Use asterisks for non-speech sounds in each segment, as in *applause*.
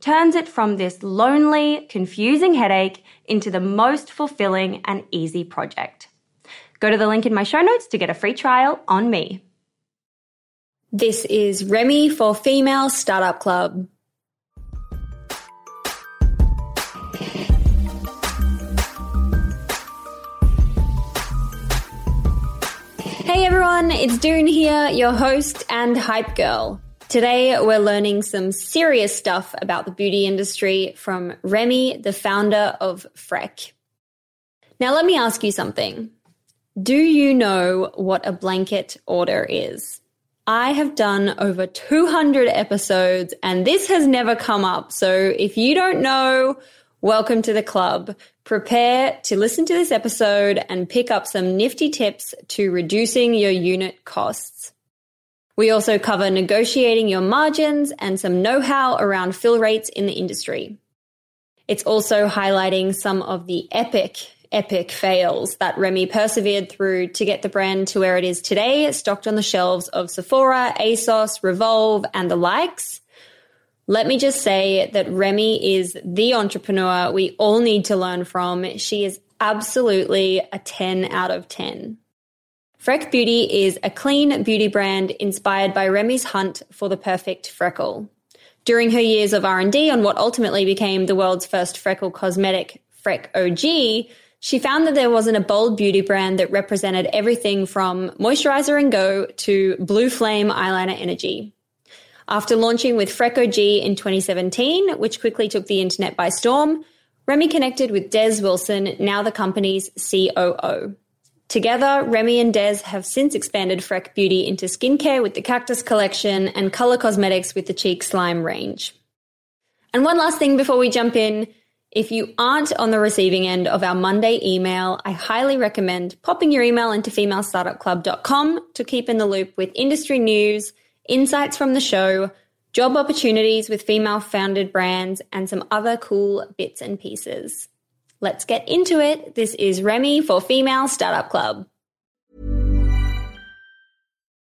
turns it from this lonely, confusing headache into the most fulfilling and easy project. Go to the link in my show notes to get a free trial on me. This is Remi for Female Startup Club. Hey everyone, it's Doone here, your host and hype girl. Today, we're learning some serious stuff about the beauty industry from Remi, the founder of Freck. Now, let me ask you something. Do you know what a blanket order is? I have done over 200 episodes and this has never come up. So if you don't know, welcome to the club. Prepare to listen to this episode and pick up some nifty tips to reducing your unit costs. We also cover negotiating your margins and some know how around fill rates in the industry. It's also highlighting some of the epic, epic fails that Remi persevered through to get the brand to where it is today, stocked on the shelves of Sephora, ASOS, Revolve, and the likes. Let me just say that Remi is the entrepreneur we all need to learn from. She is absolutely a 10 out of 10. Freck Beauty is a clean beauty brand inspired by Remi's hunt for the perfect freckle. During her years of R&D on what ultimately became the world's first freckle cosmetic, Freck OG, she found that there wasn't a bold beauty brand that represented everything from moisturizer and go to blue flame eyeliner energy. After launching with Freck OG in 2017, which quickly took the internet by storm, Remi connected with Des Wilson, now the company's COO. Together, Remi and Des have since expanded Freck Beauty into skincare with the Cactus Collection and color cosmetics with the Cheek Slime range. And one last thing before we jump in. If you aren't on the receiving end of our Monday email, I highly recommend popping your email into femalestartupclub.com to keep in the loop with industry news, insights from the show, job opportunities with female founded brands, and some other cool bits and pieces. Let's get into it. This is Remi for Female Startup Club.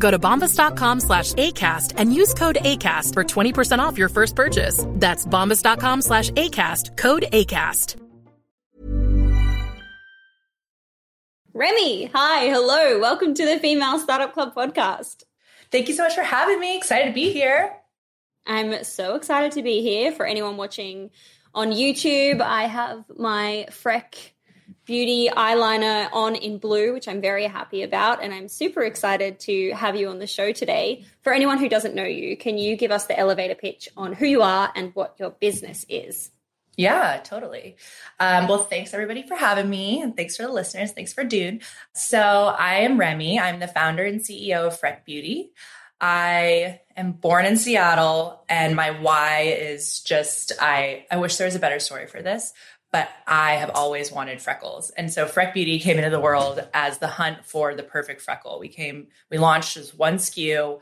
Go to bombas.com slash ACAST and use code ACAST for 20% off your first purchase. That's bombas.com slash ACAST, code ACAST. Remi, hi, hello. Welcome to the Female Startup Club podcast. Thank you so much for having me. Excited to be here. I'm so excited to be here. For anyone watching on YouTube, I have my Freck Beauty eyeliner on in blue, which I'm very happy about. And I'm super excited to have you on the show today. For anyone who doesn't know you, can you give us the elevator pitch on who you are and what your business is? Yeah, totally. Um, well, thanks everybody for having me, and thanks for the listeners. Thanks for Doone. So, I am Remi. I'm the founder and CEO of Freck Beauty. I am born in Seattle, and my why is just I. I wish there was a better story for this, but I have always wanted freckles, and so Freck Beauty came into the world as the hunt for the perfect freckle. We came, we launched as one SKU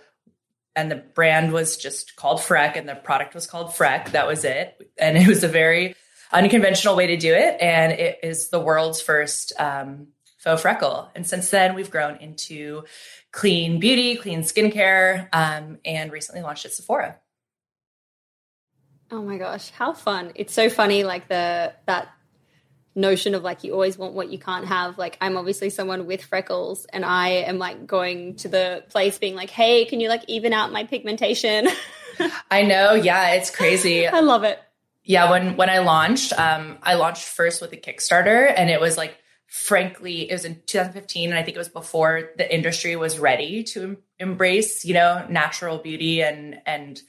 and the brand was just called Freck and the product was called Freck. That was it. And it was a very unconventional way to do it. And it is the world's first um, faux freckle. And since then, we've grown into clean beauty, clean skincare, um, and recently launched at Sephora. Oh my gosh, how fun. It's so funny like the that notion of like you always want what you can't have. Like I'm obviously someone with freckles and I am like going to the place being like, "Hey, can you like even out my pigmentation?" *laughs* I know, yeah, it's crazy. I love it. Yeah, when when I launched, um I launched first with a Kickstarter and it was like frankly, it was in 2015 and I think it was before the industry was ready to em- embrace, you know, natural beauty and and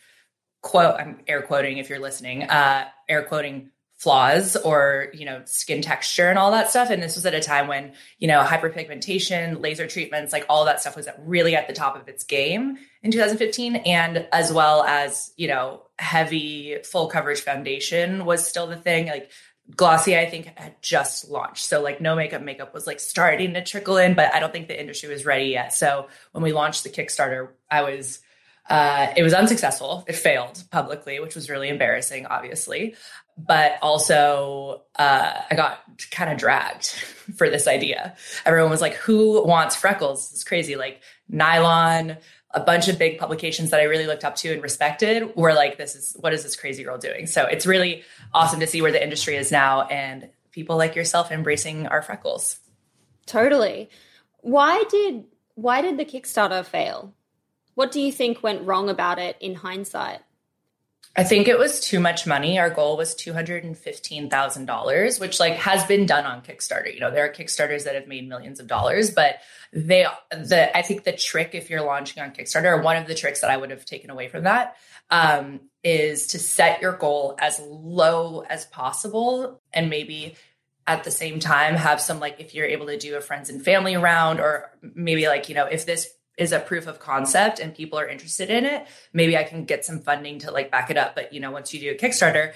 quote I'm air quoting if you're listening, uh air quoting flaws or you know skin texture and all that stuff. And this was at a time when you know hyperpigmentation laser treatments like all that stuff was really at the top of its game in 2015 and as well as you know heavy full coverage foundation was still the thing. Like Glossier i think had just launched. So like no makeup makeup was like starting to trickle in but i don't think the industry was ready yet. So when we launched the kickstarter i was uh, it was unsuccessful. It failed publicly, which was really embarrassing, obviously but also uh, I got kind of dragged *laughs* for this idea. Everyone was like, "Who wants freckles?" It's crazy. Like nylon, a bunch of big publications that I really looked up to and respected were like, "This is what is this crazy girl doing?" So it's really awesome to see where the industry is now and people like yourself embracing our freckles. Totally. Why did why did the Kickstarter fail? What do you think went wrong about it in hindsight? I think it was too much money. Our goal was two hundred and fifteen thousand dollars, which like has been done on Kickstarter. You know, there are Kickstarters that have made millions of dollars, but they the I think the trick if you're launching on Kickstarter, one of the tricks that I would have taken away from that, um, is to set your goal as low as possible, and maybe at the same time have some like if you're able to do a friends and family round, or maybe like you know if this is a proof of concept and people are interested in it, maybe I can get some funding to like back it up. But you know, once you do a Kickstarter,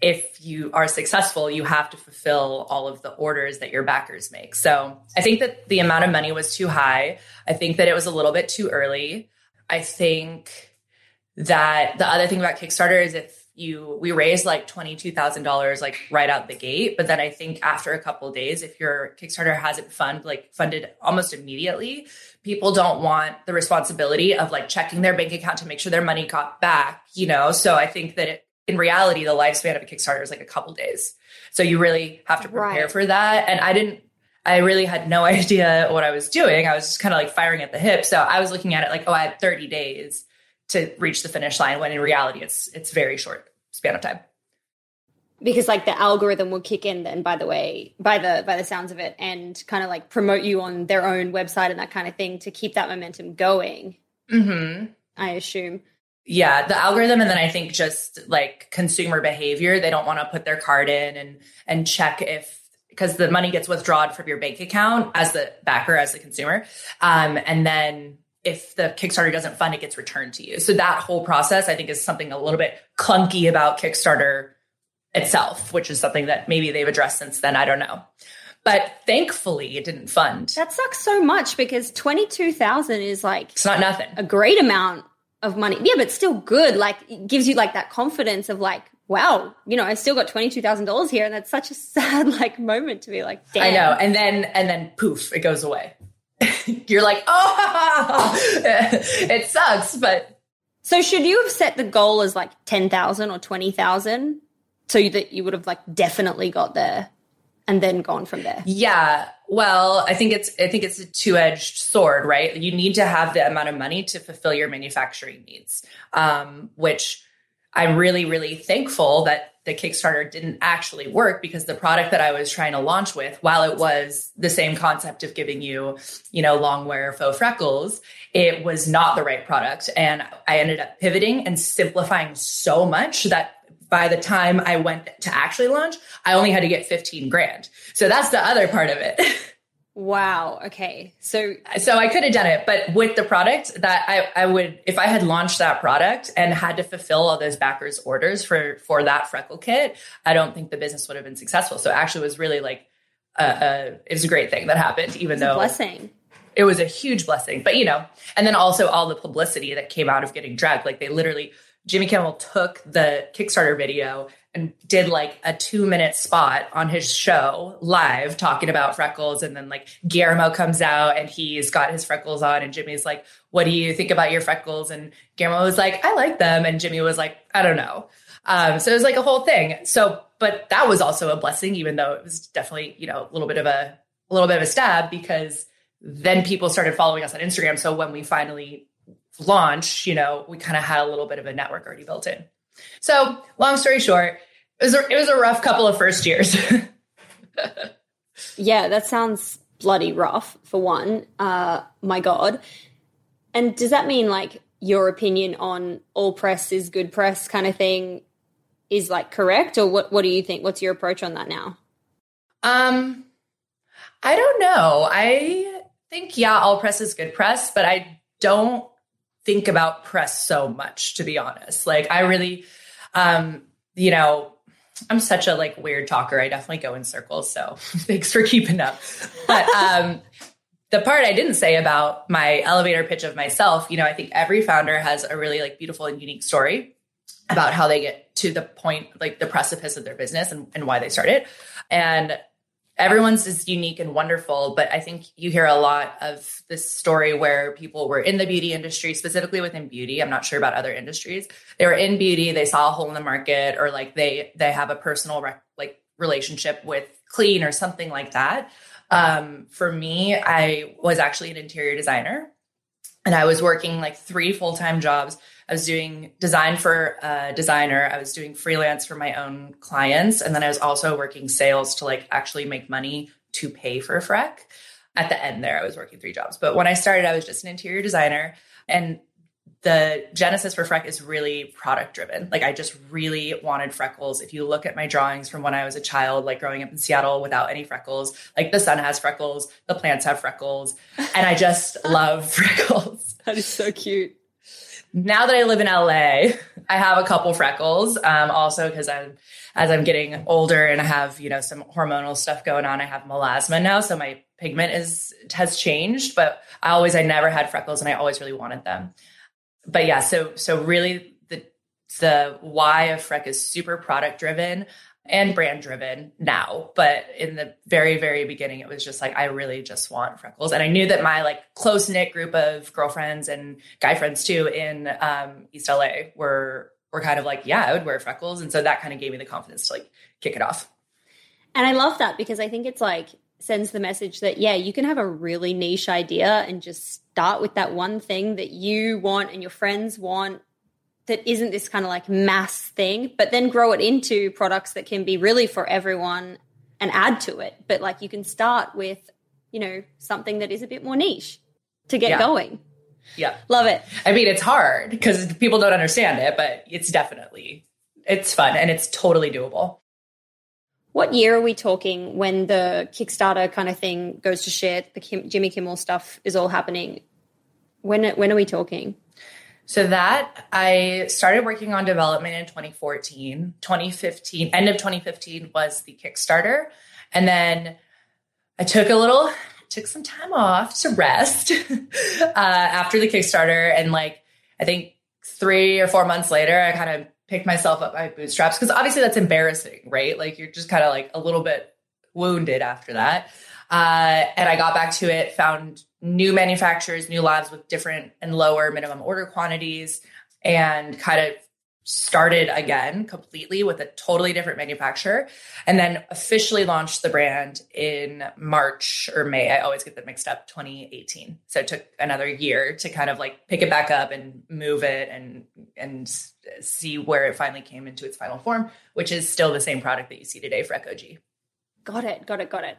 if you are successful, you have to fulfill all of the orders that your backers make. So I think that the amount of money was too high. I think that it was a little bit too early. I think that the other thing about Kickstarter is if you we raised like $22,000 like right out the gate, but then I think after a couple days if your Kickstarter hasn't fund like funded almost immediately, people don't want the responsibility of like checking their bank account to make sure their money got back, you know? So I think that it, in reality the lifespan of a Kickstarter is like a couple days. So you really have to prepare Right. for that and I didn't I really had no *laughs* idea what I was doing. I was just kind of like firing at the hip. So I was looking at it like, oh, I had 30 days to reach the finish line when in reality it's it's very short span of time. because like the algorithm will kick in then by the way by the by the sounds of it and kind of like promote you on their own website and that kind of thing to keep that momentum going Mm-hmm. i assume Yeah, the algorithm, and then I think just like consumer behavior. They don't want to put their card in and and check if because the money gets withdrawn from your bank account as the backer, as the consumer, um, and then if the Kickstarter doesn't fund, it gets returned to you. So that whole process, I think, is something a little bit clunky about Kickstarter itself, which is something that maybe they've addressed since then. I don't know. But thankfully, it didn't fund. that sucks so much because 22000 is like It's not nothing. a great amount of money yeah but still good like it gives you like that confidence of like wow you know i still got $22000 here and that's such a *laughs* sad like moment to be like damn I know. And then and then poof, it goes away. *laughs* You're like, oh, *laughs* it sucks, but So should you have set the goal as like 10,000 or 20,000 so that you would have like definitely got there and then gone from there? yeah. Well, I think it's I think it's a two edged sword, right? You need to have the amount of money to fulfill your manufacturing needs, um, which I'm really really thankful that the Kickstarter didn't actually work because the product that I was trying to launch with, while it was the same concept of giving you, you know, long wear faux freckles, it was not the right product. And I ended up pivoting and simplifying so much that by the time I went to actually launch, I only had to get 15 grand. So that's the other part of it. *laughs* Wow. Okay. So so I could have done it, but with the product that I, I would, if I had launched that product and had to fulfill all those backers orders for, for that freckle kit, I don't think the business would have been successful. So it actually was really like, uh, uh, it was a great thing that happened, even a though blessing. it was a huge blessing. But you know, and then also all the publicity that came out of getting dragged. Like they literally, Jimmy Kimmel took the Kickstarter video and did like a two minute spot on his show live talking about freckles. And then like Guillermo comes out and he's got his freckles on, and Jimmy's like, What do you think about your freckles? And Guillermo was like, I like them. And Jimmy was like, I don't know. Um, so it was like a whole thing. So, but that was also a blessing, even though it was definitely, you know, a little bit of a, a little bit of a stab because then people started following us on Instagram. So when we finally launched, you know, we kind of had a little bit of a network already built in. So long story short, it was a, it was a rough couple of first years. *laughs* Yeah, that sounds bloody rough for one. Uh, my God. And does that mean like your opinion on all press is good press kind of thing is like correct? Or what, what do you think? What's your approach on that now? um, I don't know. I think yeah, all press is good press, but I don't think about press so much to be honest. Like I really, um, you know, I'm such a like weird talker. I definitely go in circles. So *laughs* thanks for keeping up. But um, the part I didn't say about my elevator pitch of myself, you know, I think every founder has a really like beautiful and unique story about how they get to the point, like the precipice of their business and, and why they started. And everyone's is unique and wonderful, but I think you hear a lot of this story where people were in the beauty industry, specifically within beauty. I'm not sure about other industries. They were in beauty, they saw a hole in the market, or like they they have a personal rec- like relationship with clean or something like that. Um, for me, I was actually an interior designer, and I was working like three full time jobs. I was doing design for a designer. I was doing freelance for my own clients. And then I was also working sales to like actually make money to pay for Freck. At the end there, I was working three jobs. But when I started, I was just an interior designer. And the genesis for Freck is really product driven. Like I just really wanted freckles. If you look at my drawings from when I was a child, like growing up in Seattle without any freckles, like the sun has freckles, the plants have freckles, and I just *laughs* love freckles That is so cute. Now that I live in LA, *laughs* I have a couple freckles. Um, also because I'm as I'm getting older and I have you know some hormonal stuff going on. I have melasma now, so my pigment is has changed. But I always I never had freckles, and I always really wanted them. But yeah, so so really the the why of Freck is super product driven and brand driven now. But in the very, very beginning, it was just like, I really just want freckles. And I knew that my like close knit group of girlfriends and guy friends too in um, East LA were, were kind of like, yeah, I would wear freckles. And so that kind of gave me the confidence to like kick it off. And I love that because I think it's like sends the message that, yeah, you can have a really niche idea and just start with that one thing that you want and your friends want that isn't this kind of like mass thing, but then grow it into products that can be really for everyone and add to it. But like you can start with, you know, something that is a bit more niche to get Yeah. going. Yeah. Love it. I mean, it's hard because people don't understand it, but it's definitely, it's fun and it's totally doable. What year are we talking when the Kickstarter kind of thing goes to shit? The Kim, Jimmy Kimmel stuff is all happening. When when are we talking? So that I started working on development in 2014. 2015, end of 2015 was the Kickstarter. And then I took a little, took some time off to rest *laughs* uh, after the Kickstarter. And like, I think three or four months later, I kind of picked myself up by bootstraps because obviously that's embarrassing, right? Like you're just kind of like a little bit wounded after that. Uh, and I got back to it, found new manufacturers, new labs with different and lower minimum order quantities, and kind of started again completely with a totally different manufacturer. And then officially launched the brand in March or May. I always get that mixed up, 2018. So it took another year to kind of like pick it back up and move it and and see where it finally came into its final form, which is still the same product that you see today for Echo G. Got it. Got it. Got it.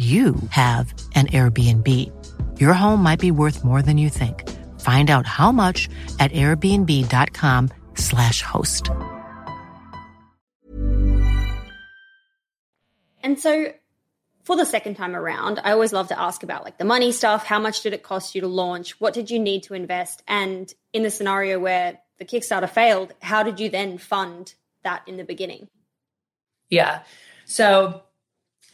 you have an Airbnb. Your home might be worth more than you think. Find out how much at airbnb.com/slash host. And so for the second time around, I always love to ask about like the money stuff. How much did it cost you to launch? What did you need to invest? And in the scenario where the Kickstarter failed, how did you then fund that in the beginning? Yeah. So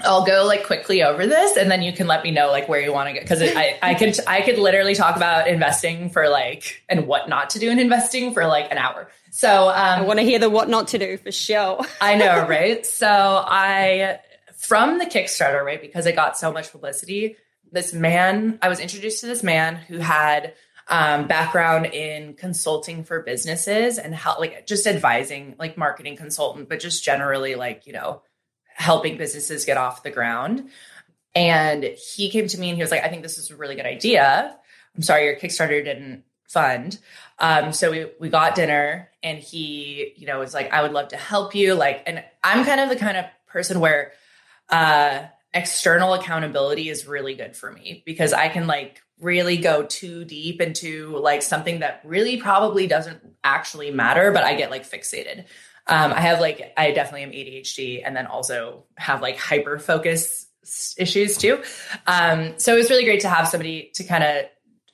I'll go like quickly over this and then you can let me know like where you want to get because I, I could I could literally talk about investing for like and what not to do in investing for like an hour. So um, I want to hear the what not to do for sure. I know, *laughs* right? So I from the Kickstarter, right, because I got so much publicity, this man, I was introduced to this man who had um, background in consulting for businesses and how like just advising, like marketing consultant, but just generally like, you know, helping businesses get off the ground. And he came to me and he was like, I think this is a really good idea. I'm sorry your Kickstarter didn't fund. Um, so we we got dinner and he, you know, was like, I would love to help you. Like, and I'm kind of the kind of person where uh external accountability is really good for me because I can like really go too deep into like something that really probably doesn't actually matter, but I get like fixated. Um, I have like, I definitely am ADHD and then also have like hyper focus issues too. Um, so it was really great to have somebody to kind of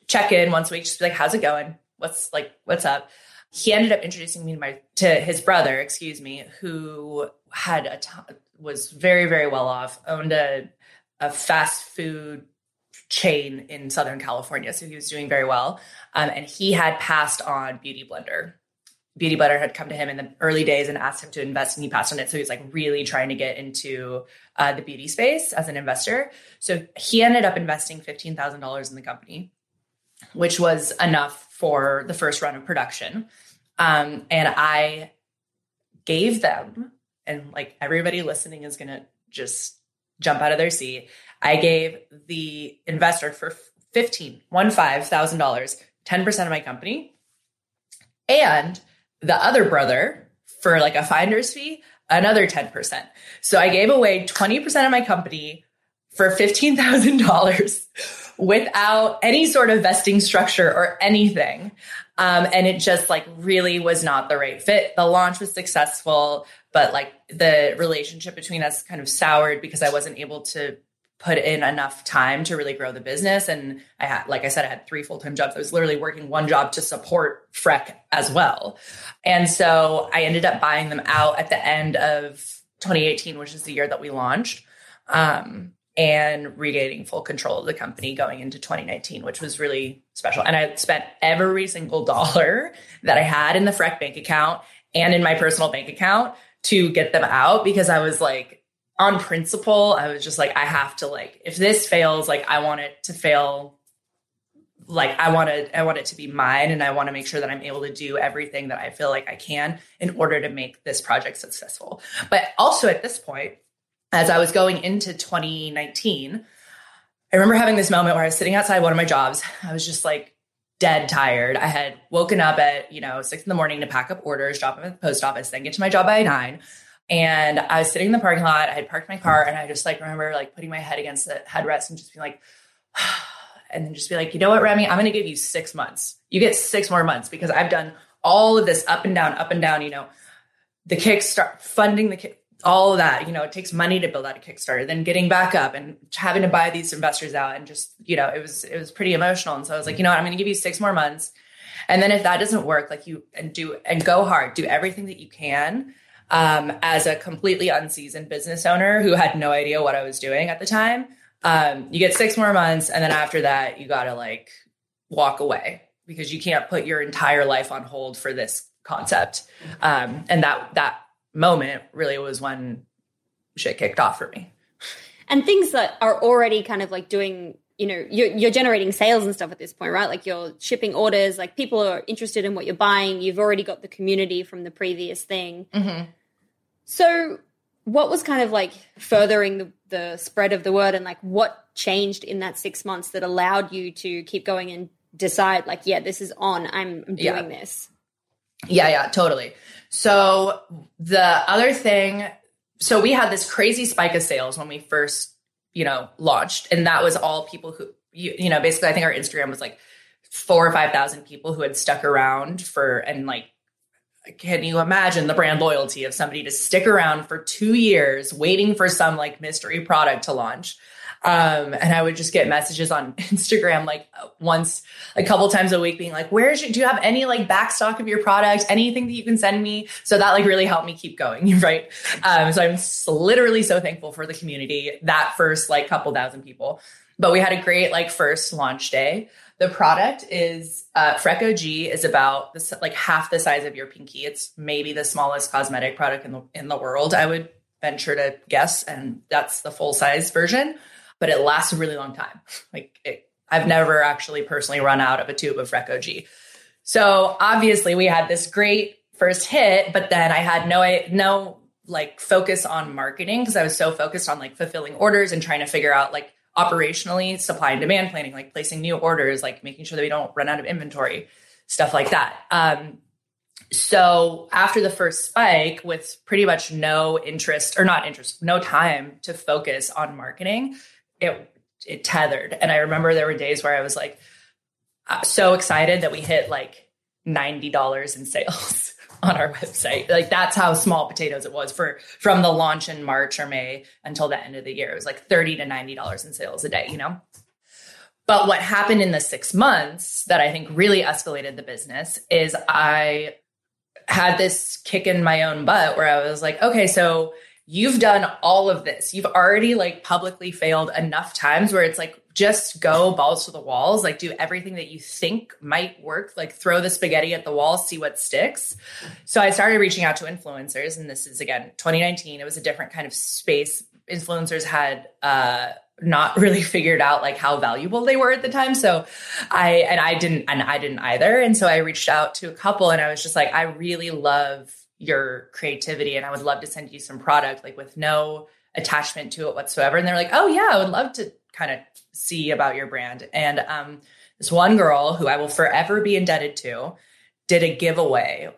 check in once a week, just be like, how's it going? What's like, what's up? He ended up introducing me to my, to his brother, excuse me, who had a ton, was very, very well off, owned a, a fast food chain in Southern California. So he was doing very well. Um, and he had passed on Beauty Blender. Beauty Blender had come to him in the early days and asked him to invest, and he passed on it. So he was like really trying to get into uh, the beauty space as an investor. So he ended up investing $15,000 in the company, which was enough for the first run of production. Um, and I gave them and like everybody listening is to just jump out of their seat. I gave the investor for fifteen one five thousand dollars, ten percent of my company, and the other brother for like a finder's fee, another ten percent. So I gave away twenty percent of my company for fifteen thousand dollars *laughs* without any sort of vesting structure or anything. Um, and it just like really was not the right fit. The launch was successful but like the relationship between us kind of soured because I wasn't able to put in enough time to really grow the business. And I had, like I said, I had three full time jobs. I was literally working one job to support Freck as well. And so I ended up buying them out at the end of 2018, which is the year that we launched. Um, and regaining full control of the company going into 2019, which was really special. And I spent every single *laughs* dollar that I had in the Freck bank account and in my personal bank account to get them out because I was like, on principle, I was just like, I have to like, if this fails, like I want it to fail. Like I want to, I want it to be mine, and I want to make sure that I'm able to do everything that I feel like I can in order to make this project successful. But also at this point, as I was going into 2019, I remember having this moment where I was sitting outside one of my jobs. I was just like dead tired. I had woken up at, you know, six in the morning to pack up orders, drop them at the post office, then get to my job by nine. And I was sitting in the parking lot. I had parked my car and I just like remember like putting my head against the headrest and just being like, *sighs* and then just be like, you know what, Remi, I'm going to give you six months. You get six more months because I've done all of this up and down, up and down, you know, the kickstart funding the kick, all of that, you know, it takes money to build out a Kickstarter, then getting back up and having to buy these investors out and just, you know, it was, it was pretty emotional. And so I was like, you know what, I'm going to give you six more months. And then if that doesn't work, like you and do and go hard, do everything that you can. Um, as a completely unseasoned business owner who had no idea what I was doing at the time, um, you get six more months. And then after that, you got to like walk away because you can't put your entire life on hold for this concept. Um, and that, that moment really was when shit kicked off for me. And things that are already kind of like doing, you know, you're, you're generating sales and stuff at this point, right? Like you're shipping orders, like people are interested in what you're buying. You've already got the community from the previous thing. Mm-hmm. So, what was kind of like furthering the, the spread of the word and like what changed in that six months that allowed you to keep going and decide, like, yeah, this is on, I'm, doing Yeah. this? Yeah, yeah, totally. So the other thing, so we had this crazy spike of sales when we first, you know, launched, and that was all people who, you, you know, basically, I think our Instagram was like four or five thousand people who had stuck around for, and like, can you imagine the brand loyalty of somebody to stick around for two years waiting for some like mystery product to launch? Um, and I would just get messages on *laughs* Instagram like once, a couple times a week being like, where's your, do you have any like back stock of your product? Anything that you can send me? So that like really helped me keep going. *laughs* Right. Um, so I'm literally so thankful for the community that first like couple thousand people. But we had a great like first launch day. The product is uh, Freck OG is about this, like half the size of your pinky. It's maybe the smallest cosmetic product in the in the world. I would venture to guess, and that's the full size version. But it lasts a really long time. Like it, I've never actually personally run out of a tube of Freck OG. So obviously we had this great first hit, but then I had no no like focus on marketing because I was so focused on like fulfilling orders and trying to figure out like operationally supply and demand planning, like placing new orders, like making sure that we don't run out of inventory, stuff like that. Um, so after the first spike with pretty much no interest or not interest, no time to focus on marketing, it it tethered. And I remember there were days where I was like uh, so excited that we hit like $90 in sales *laughs* on our website. Like that's how small potatoes it was for from the launch in March or May until the end of the year. It was like 30 to $90 in sales a day, you know? But what happened in the six months that I think really escalated the business is I had this kick in my own butt where I was like, okay, so you've done all of this. You've already like publicly failed enough times where it's like, just go balls to the walls, like do everything that you think might work, like throw the spaghetti at the wall, see what sticks. So I started reaching out to influencers, and this is again 2019. It was a different kind of space. Influencers had uh, not *laughs* really figured out like how valuable they were at the time. So I and I didn't and I didn't either. And so I reached out to a couple, and I was just like, I really love your creativity, and I would love to send you some product, like with no attachment to it whatsoever. And they're like, oh yeah, I would love to kind of see about your brand. And um, this one girl who I will forever be indebted to did a giveaway.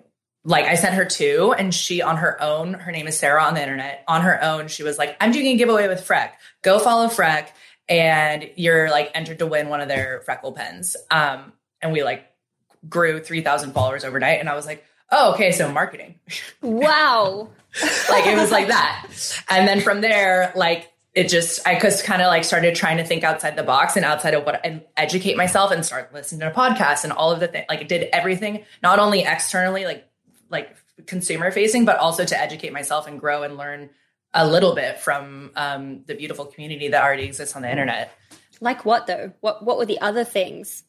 Like I sent her two, and she on her own, her name is Sarah on the internet. On her own, she was like, I'm doing a giveaway with Freck. Go follow Freck, and you're like entered to win one of their freckle pens. Um, and we like grew 3,000 followers overnight. And I was like, oh, okay, so marketing. *laughs* Wow. like it was like that. And then from there, like it just I just kind of like started trying to think outside the box and outside of what and educate myself and start listening to podcasts and all of the things. Like did everything, not only externally, like like consumer facing, but also to educate myself and grow and learn a little bit from um, the beautiful community that already exists on the internet. Like what though? What what were the other things?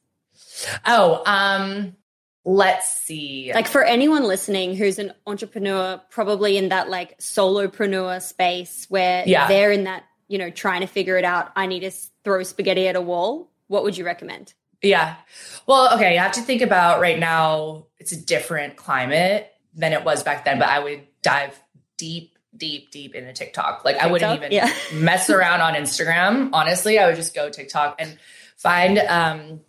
Oh, um, let's see. Like for anyone listening who's an entrepreneur, probably in that like solopreneur space where Yeah. they're in that, you know, trying to figure it out. I need to throw spaghetti at a wall. What would you recommend? Yeah. Well, okay, you have to think about right now, it's a different climate than it was back then, but I would dive deep, deep, deep into TikTok. Like I wouldn't even Yeah. mess around on Instagram. Honestly, I would just go TikTok and find um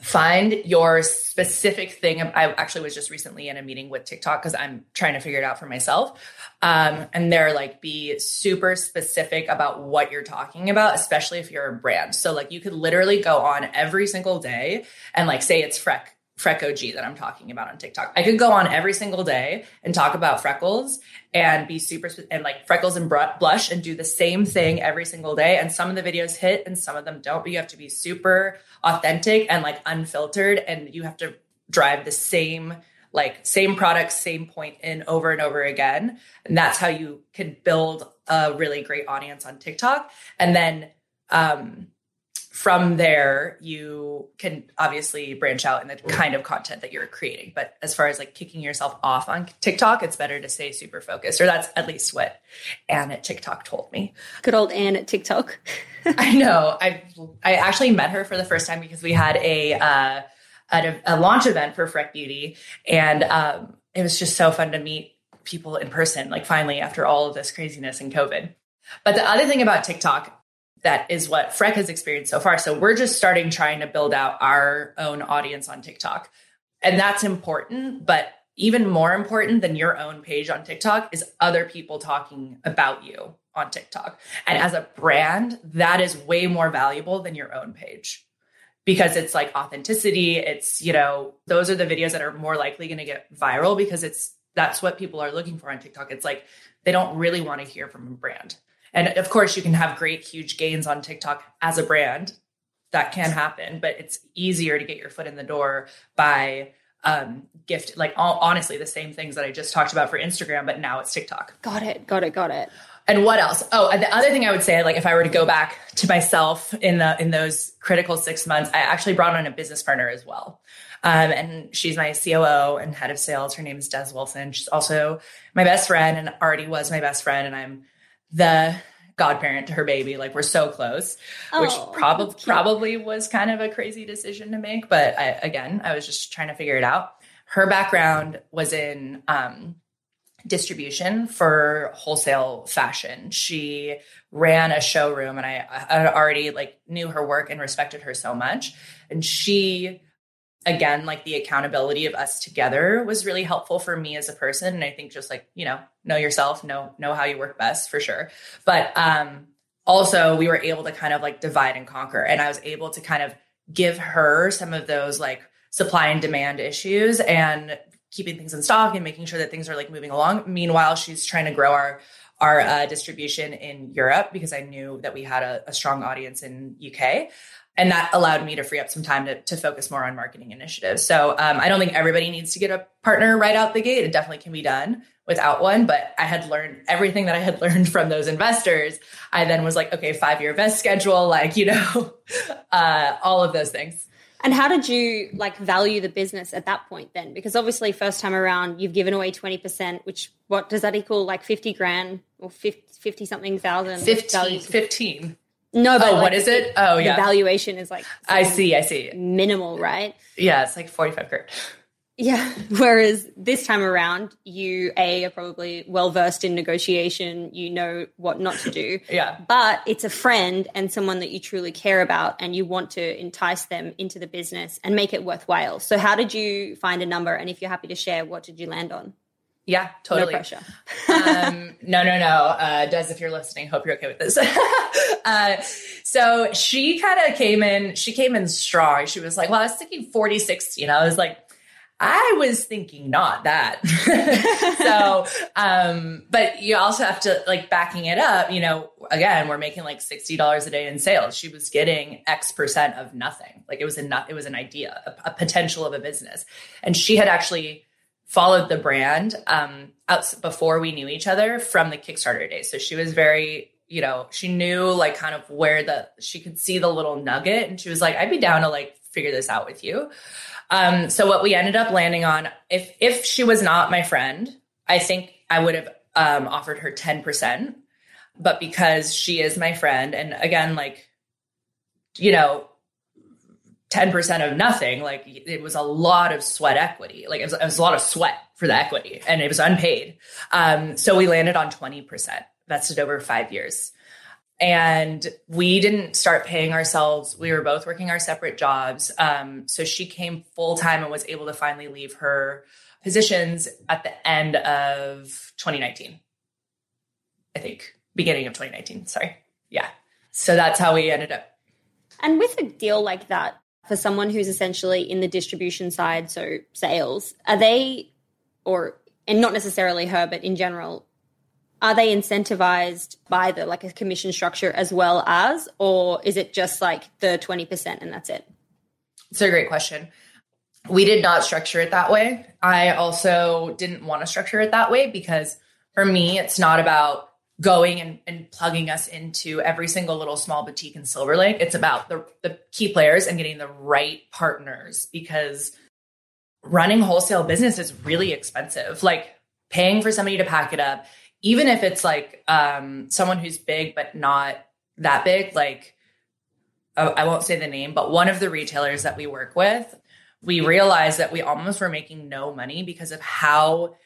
find your specific thing. I actually was just recently in a meeting with TikTok because I'm trying to figure it out for myself. Um, and they're like, be super specific about what you're talking about, especially if you're a brand. So like you could literally go on every single day and like say it's Freck. Freck OG that I'm talking about on TikTok. I could go on every single day and talk about freckles and be super and like freckles and blush and do the same thing every single day. And some of the videos hit and some of them don't, but you have to be super authentic and like unfiltered and you have to drive the same like same product, same point in over and over again. And that's how you can build a really great audience on TikTok. And then um from there you can obviously branch out in the kind of content that you're creating. But as far as like kicking yourself off on tiktok it's better to stay super focused or that's at least what anne at tiktok told me. Good old Anne at TikTok. *laughs* i know. I i actually met her for the first time because we had a uh a, a launch event for freck beauty. And um it was just so fun to meet people in person like finally after all of this craziness and covid. But the other thing about tiktok that is what Freck has experienced so far. So we're just starting trying to build out our own audience on TikTok. And that's important, but even more important than your own page on TikTok is other people talking about you on TikTok. And as a brand, that is way more valuable than your own page because it's like authenticity. It's, you know, those are the videos that are more likely going to get viral because it's that's what people are looking for on TikTok. It's like they don't really want to hear from a brand. And of course, you can have great, huge gains on TikTok as a brand. That can happen, but it's easier to get your foot in the door by um, gift, like all, honestly, the same things that I just talked about for Instagram, but now it's TikTok. Got it. Got it. Got it. And what else? Oh, and the other thing I would say, like if I were to go back to myself in the in those critical six months, I actually brought on a business partner as well. Um, and she's my COO and head of sales. Her name is Des Wilson. She's also my best friend and already was my best friend. And I'm the godparent to her baby. Like we're so close, oh, which probably probably was kind of a crazy decision to make. But I, again, I was just trying to figure it out. Her background was in um, distribution for wholesale fashion. She ran a showroom, and I, I already like knew her work and respected her so much. And she again like the accountability of us together was really helpful for me as a person. And i think just like you know know yourself know know how you work best for sure. But um also we were able to kind of like divide and conquer. And i was able to kind of give her some of those like supply and demand issues and keeping things in stock and making sure that things are like moving along. Meanwhile she's trying to grow our our uh, distribution in Europe because I knew that we had a, a strong audience in UK and that allowed me to free up some time to, to focus more on marketing initiatives. So um, I don't think everybody needs to get a partner right out the gate. It definitely can be done without one, but I had learned everything that I had *laughs* learned from those investors. I then was like, okay, five year vest schedule, like, you know, *laughs* uh, all of those things. And how did you like value the business at that point then? Because obviously, first time around, you've given away 20%, which what does that equal? Like 50 grand or 50, 50 something thousand? 15. 15. No, but oh, like, what is it? Oh, yeah. The valuation is like I see, I see. Minimal, right? Yeah, it's like 45 grand. Yeah. *laughs* Whereas this time around, you A are probably well versed in negotiation, you know what not to do. *laughs* yeah. But it's a friend and someone that you truly care about and you want to entice them into the business and make it worthwhile. So how did you find a number? And if you're happy to share, what did you land on? Yeah, totally. No pressure. *laughs* um, no, no, no. Uh, Des, if you're listening, hope you're okay with this. *laughs* uh, so she kind of came in, she came in strong. She was like, well, I was thinking 40, 60. And I was like, I was thinking not that. *laughs* so, um, but you also have to like backing it up, you know, again, we're making like $60 a day in sales. She was getting X percent of nothing. Like it was a, it was an idea, a, a potential of a business. And she had actually followed the brand um, out before we knew each other from the Kickstarter days. So she was very, you know, she knew like kind of where the she could see the little nugget, and she was like, "I'd be down to like figure this out with you." Um, so what we ended up landing on, if if she was not my friend, I think I would have um, offered her ten percent. But because she is my friend, and again, like, you know, 10% of nothing, like it was a lot of sweat equity. Like it was, it was, a lot of sweat for the equity and it was unpaid. Um, so we landed on 20% vested over five years. And we didn't start paying ourselves. We were both working our separate jobs. Um, so she came full time and was able to finally leave her positions at the end of 2019. I think beginning of 2019. Sorry. Yeah. So that's how we ended up. And with a deal like that, for someone who's essentially in the distribution side, so sales, are they, or, and not necessarily her, but in general, are they incentivized by the like a commission structure as well as, or is it just like the 20% and that's it? It's a great question. We did not structure it that way. I also didn't want to structure it that way because for me, it's not about going and, and plugging us into every single little small boutique in Silver Lake. It's about the, the key players and getting the right partners because running wholesale business is really expensive. Like paying for somebody to pack it up, even if it's like um, someone who's big but not that big, like uh, I won't say the name, but one of the retailers that we work with, we realized that we almost were making no money because of how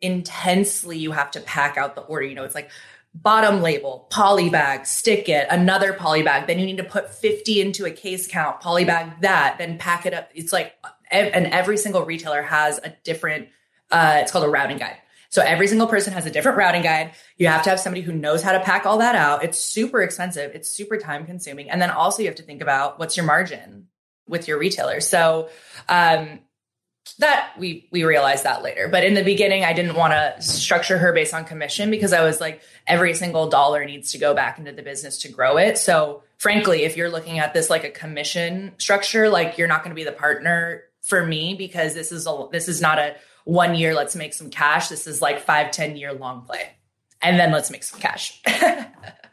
intensely you have to pack out the order. You know, it's like bottom label, poly bag, stick it, another poly bag. Then you need to put 50 into a case count, poly bag that, then pack it up. It's like, and every single retailer has a different, uh, it's called a routing guide. So every single person has a different routing guide. You have to have somebody who knows how to pack all that out. It's super expensive. It's super time consuming. And then also you have to think about what's your margin with your retailer. So, um, that we we realized that later. But in the beginning, I didn't want to structure her based on commission because I was like, every single dollar needs to go back into the business to grow it. So frankly, if you're looking at this like a commission structure, like you're not going to be the partner for me because this is a this is not a one year let's make some cash. This is like five ten year long play, and then let's make some cash. *laughs*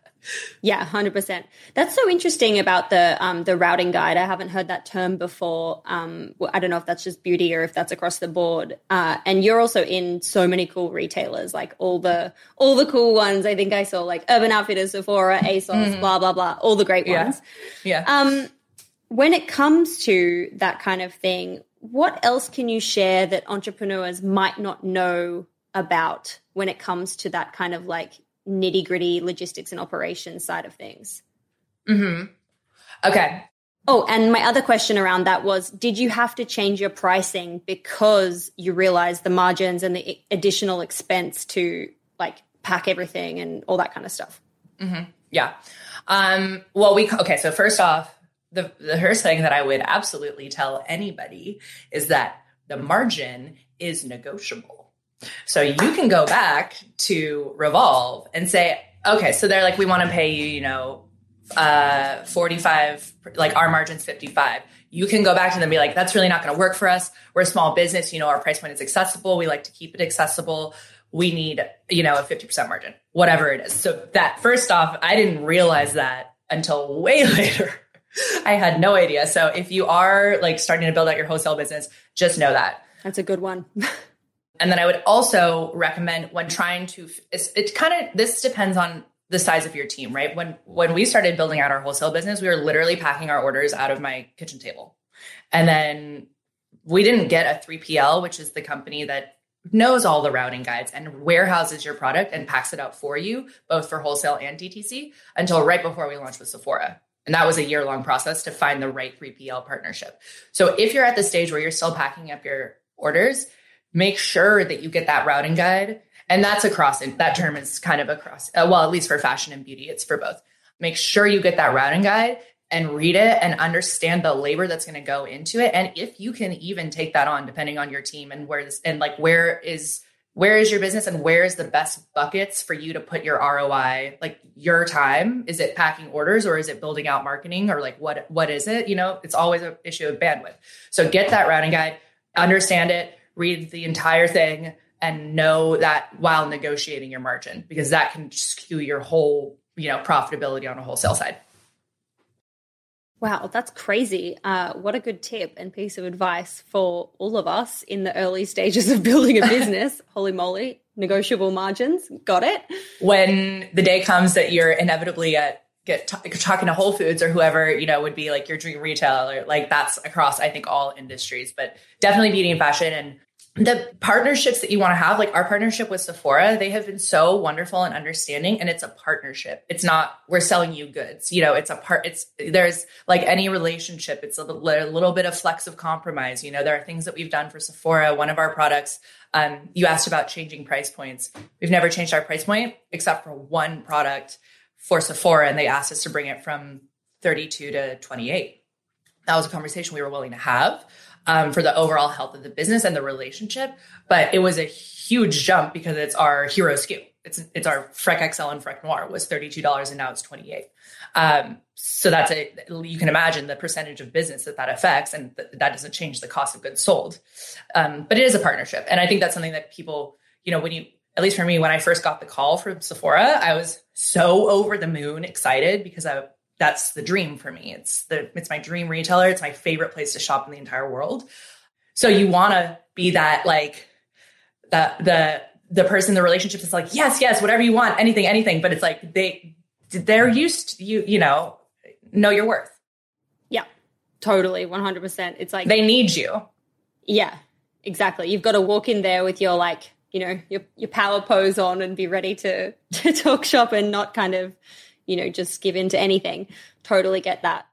Yeah, hundred percent. That's so interesting about the um, the routing guide. I haven't heard that term before. Um, well, I don't know if that's just beauty or if that's across the board. Uh, and you're also in so many cool retailers, like all the all the cool ones. I think I saw like Urban Outfitters, Sephora, ASOS, Mhm. blah blah blah, all the great Yeah. ones. yeah. Um, when it comes to that kind of thing, what else can you share that entrepreneurs might not know about when it comes to that kind of like nitty gritty logistics and operations side of things? hmm Okay. Oh, and my other question around that was Did you have to change your pricing because you realized the margins and the additional expense to like pack everything and all that kind of stuff? hmm Yeah. Um, well, we okay. So first off, the the first thing that I would absolutely tell anybody is that the margin is negotiable. So you can go back to Revolve and say, okay, so they're like, we want to pay you, you know, uh, 45, like our margin's 55. You can go back to them and be like, that's really not going to work for us. We're a small business. You know, our price point is accessible. We like to keep it accessible. We need, you know, a 50% margin, whatever it is. So that first off, I didn't realize that until way *laughs* later. I had no idea. So if you are like starting to build out your wholesale business, just know that. That's a good one. *laughs* And then I would also recommend when trying to, it's, it kind of, this depends on the size of your team, right? When, when we started building out our wholesale business, we were literally packing our orders out of my kitchen table. And then we didn't get a 3PL, which is the company that knows all the routing guides and warehouses your product and packs it out for you, both for wholesale and DTC, until right before we launched with Sephora. And that was a year long process to find the right 3PL partnership. So if you're at the stage where you're still packing up your orders, make sure that you get that routing guide. And that's across, that term is kind of across, uh, well, at least for fashion and beauty, it's for both. Make sure you get that routing guide and read it and understand the labor that's going to go into it. And if you can even take that on, depending on your team and where this, and like where is, where is your business and where is the best buckets for you to put your ROI, like your time? Is it packing orders or is it building out marketing or like what, what is it? You know, it's always an issue of bandwidth. So get that routing guide, understand it, read the entire thing and know that while negotiating your margin because that can skew your whole you know profitability on a wholesale side Wow, that's crazy. Uh, what a good tip and piece of advice for all of us in the early *laughs* stages of building a business. *laughs* Holy moly, negotiable margins. Got it. when the day comes that you're inevitably at get t- talking to Whole Foods or whoever you know would be like your dream retailer like that's across I think all industries but definitely beauty and fashion. And the partnerships that you want to have like our partnership with Sephora they have been so wonderful and understanding and it's a partnership. It's not we're selling you goods you know it's a part it's there's like any relationship it's a little, a little bit of flex of compromise you know there are things that we've done for Sephora one of our products um, you asked about changing price points. We've never changed our price point except for one product for Sephora and they asked us to bring it from 32 to 28. That was a conversation we were willing to have um, for the overall health of the business and the relationship. But it was a huge jump because it's our hero SKU. It's it's our Freck XL and Freck Noir was $32 and now it's 28. Um, so that's a, you can imagine the percentage of business that that affects and th- that doesn't change the cost of goods sold. Um, but it is a partnership. And I think that's something that people, you know, when you, at least for me, when I first got the call from Sephora, I was so over the moon excited because I, that's the dream for me. It's the, it's my dream retailer. It's my favorite place to shop in the entire world. So you want to be that like the, the, the person, the relationship is like, yes, yes, whatever you want, anything, anything. But it's like, they, they're used to you, you know, know your worth. Yeah, totally. 100%. It's like They need you. Yeah, exactly. You've got to walk in there with your like, you know, your your power pose on and be ready to *laughs* to talk shop and not kind of, you know, just give in to anything. Totally get that.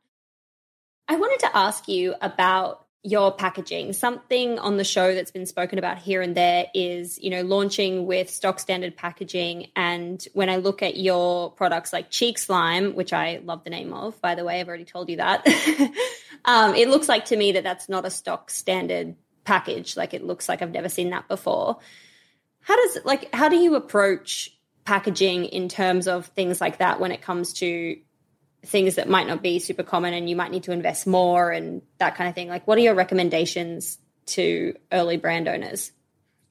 I wanted to ask you about your packaging. Something on the show that's been spoken about here and there is, you know, launching with stock standard packaging. And when I look at your products like Cheek Slime, which I love the name of, by the way, I've already told you that. *laughs* um, it looks like to me that that's not a stock standard package. Like it looks like I've never seen that before. How does like how do you approach packaging in terms of things like that when it comes to things that might not be super common and you might need to invest more and that kind of thing? Like what are your recommendations to early brand owners?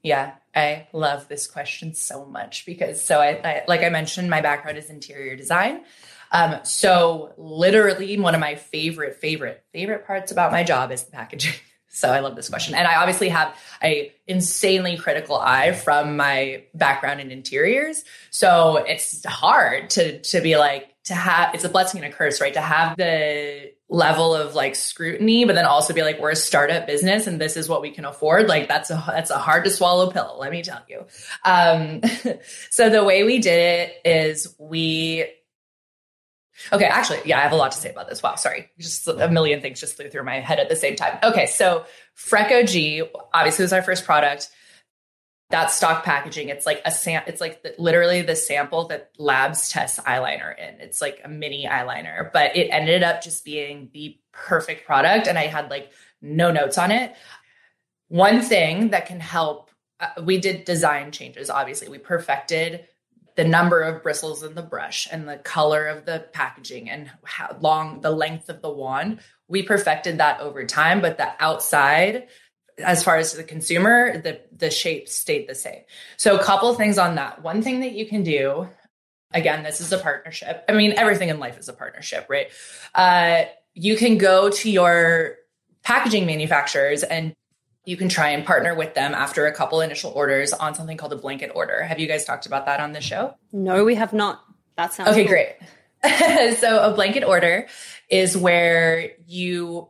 Yeah, I love this question so much because so I, I like I mentioned my background is interior design. Um, so literally one of my favorite, favorite, favorite parts about my job is the packaging. So I love this question. And I obviously have a insanely critical eye from my background in interiors. So it's hard to to be like to have it's a blessing and a curse, right? To have the level of like scrutiny, but then also be like, we're a startup business and this is what we can afford. Like that's a that's a hard to swallow pill, let me tell you. Um, *laughs* so the way we did it is we Okay, actually, yeah, I have a lot to say about this. Wow, sorry. Just a million things just flew through my head at the same time. Okay, so Freck OG obviously was our first product. That stock packaging. It's like a sam. It's like the, literally the sample that labs test eyeliner in. It's like a mini eyeliner, but it ended up just being the perfect product, and I had like no notes on it. One thing that can help. Uh, we did design changes. Obviously, we perfected the number of bristles in the brush and the color of the packaging and how long the length of the wand. We perfected that over time, but the outside, as far as the consumer, the the shape stayed the same. So a couple things on that. One thing that you can do, again, this is a partnership. I mean, everything in life is a partnership, right? Uh, you can go to your packaging manufacturers and you can try and partner with them after a couple initial orders on something called a blanket order. Have you guys talked about that on the show? No, we have not. That sounds okay. cool. Great. *laughs* so a blanket order is where you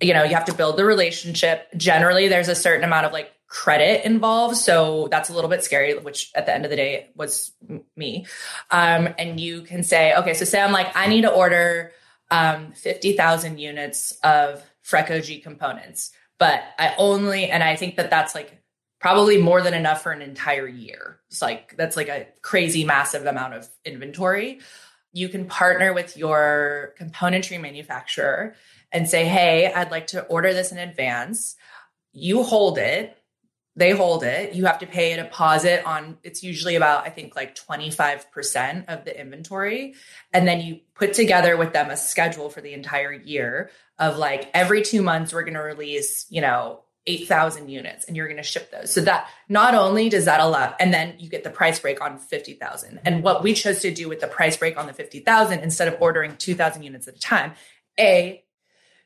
you know you have to build the relationship generally there's a certain amount of like credit involved so that's a little bit scary which at the end of the day was me um, and you can say okay so say i'm like i need to order um, 50000 units of freck og components but I only, and I think that that's like probably more than enough for an entire year. It's like, that's like a crazy massive amount of inventory. You can partner with your componentry manufacturer and say, Hey, I'd like to order this in advance. You hold it. They hold it. You have to pay a deposit on, it's usually about, I think, like 25% of the inventory. And then you put together with them a schedule for the entire year of like every two months, we're going to release, you know, 8,000 units and you're going to ship those. So that not only does that allow, and then you get the price break on 50,000. And what we chose to do with the price break on the 50,000, instead of ordering 2,000 units at a time, A,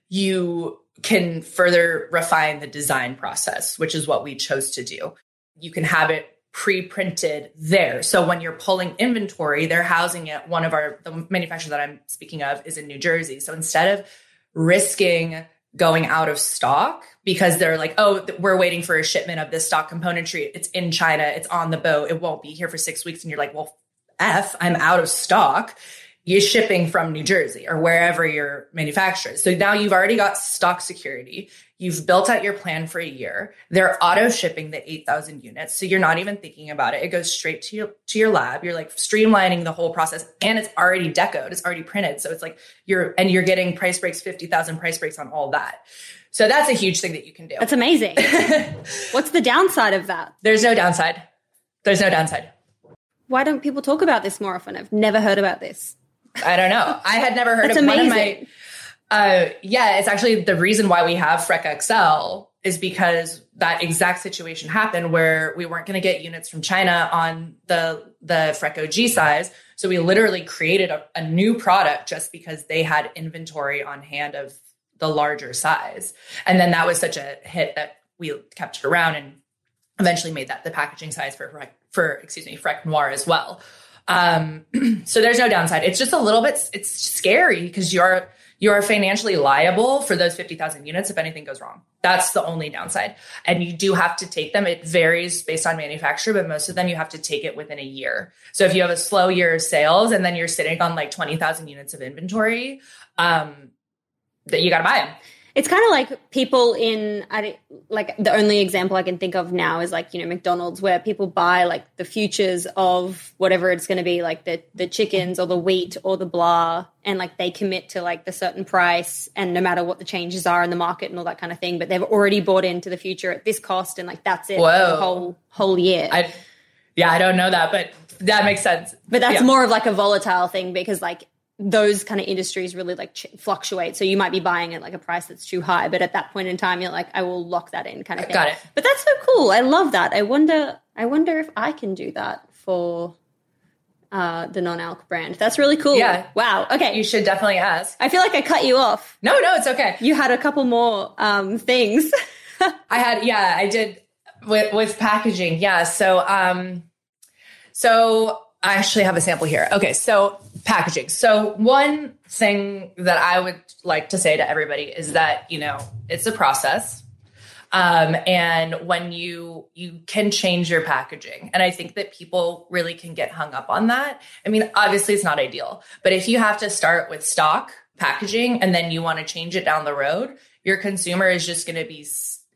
you can further refine the design process, which is what we chose to do. You can have it pre-printed there. So when you're pulling inventory, they're housing it. One of our the manufacturer that I'm speaking of is in New Jersey. So instead of risking going out of stock because they're like, oh, we're waiting for a shipment of this stock componentry. It's in China. It's on the boat. It won't be here for six weeks. And you're like, well, F, I'm out of stock. You're shipping from New Jersey or wherever your manufacturer. So now you've already got stock security. You've built out your plan for a year. They're auto shipping the 8,000 units. So you're not even thinking about it. It goes straight to your, to your lab. You're like streamlining the whole process and it's already decoed. It's already printed. So it's like you're, and you're getting price breaks, 50,000 price breaks on all that. So that's a huge thing that you can do. That's amazing. *laughs* What's the downside of that? There's no downside. There's no downside. Why don't people talk about this more often? I've never heard about this. I don't know. I had never heard That's of amazing. one of my uh, yeah, it's actually the reason why we have Freck XL is because that exact situation happened where we weren't going to get units from China on the the Freck OG size. So we literally created a, a new product just because they had inventory on hand of the larger size. And then that was such a hit that we kept it around and eventually made that the packaging size for for excuse me Freck Noir as well. Um, *clears throat* so there's no downside. It's just a little bit it's scary because you're you are financially liable for those 50,000 units if anything goes wrong. That's the only downside. And you do have to take them. It varies based on manufacturer, but most of them you have to take it within a year. So if you have a slow year of sales and then you're sitting on like 20,000 units of inventory, um, that you got to buy them. It's kind of like people in I, like the only example I can think of now is like you know McDonald's where people buy like the futures of whatever it's going to be like the the chickens or the wheat or the blah and like they commit to like the certain price and no matter what the changes are in the market and all that kind of thing but they've already bought into the future at this cost and like that's it Whoa. the whole whole year. I, yeah, I don't know that, but that makes sense. But that's Yeah. more of like a volatile thing because like those kind of industries really like ch- fluctuate. So you might be buying at like a price that's too high, but at that point in time, you're like, I will lock that in, kind of thing. Got it. But that's so cool. I love that. I wonder. I wonder if I can do that for uh, the non-alc brand. That's really cool. Yeah. Wow. Okay. You should definitely ask. I feel like I cut you off. No, no, it's okay. You had a couple more um, things. *laughs* I had, yeah, I did with with packaging. Yeah. So, um, so I actually have a sample here. Okay. So packaging. So one thing that I would like to say to everybody is that, you know, it's a process. Um, and when you you can change your packaging and i think that people really can get hung up on that i mean obviously it's not ideal but if you have to start with stock packaging and then you want to change it down the road your consumer is just going to be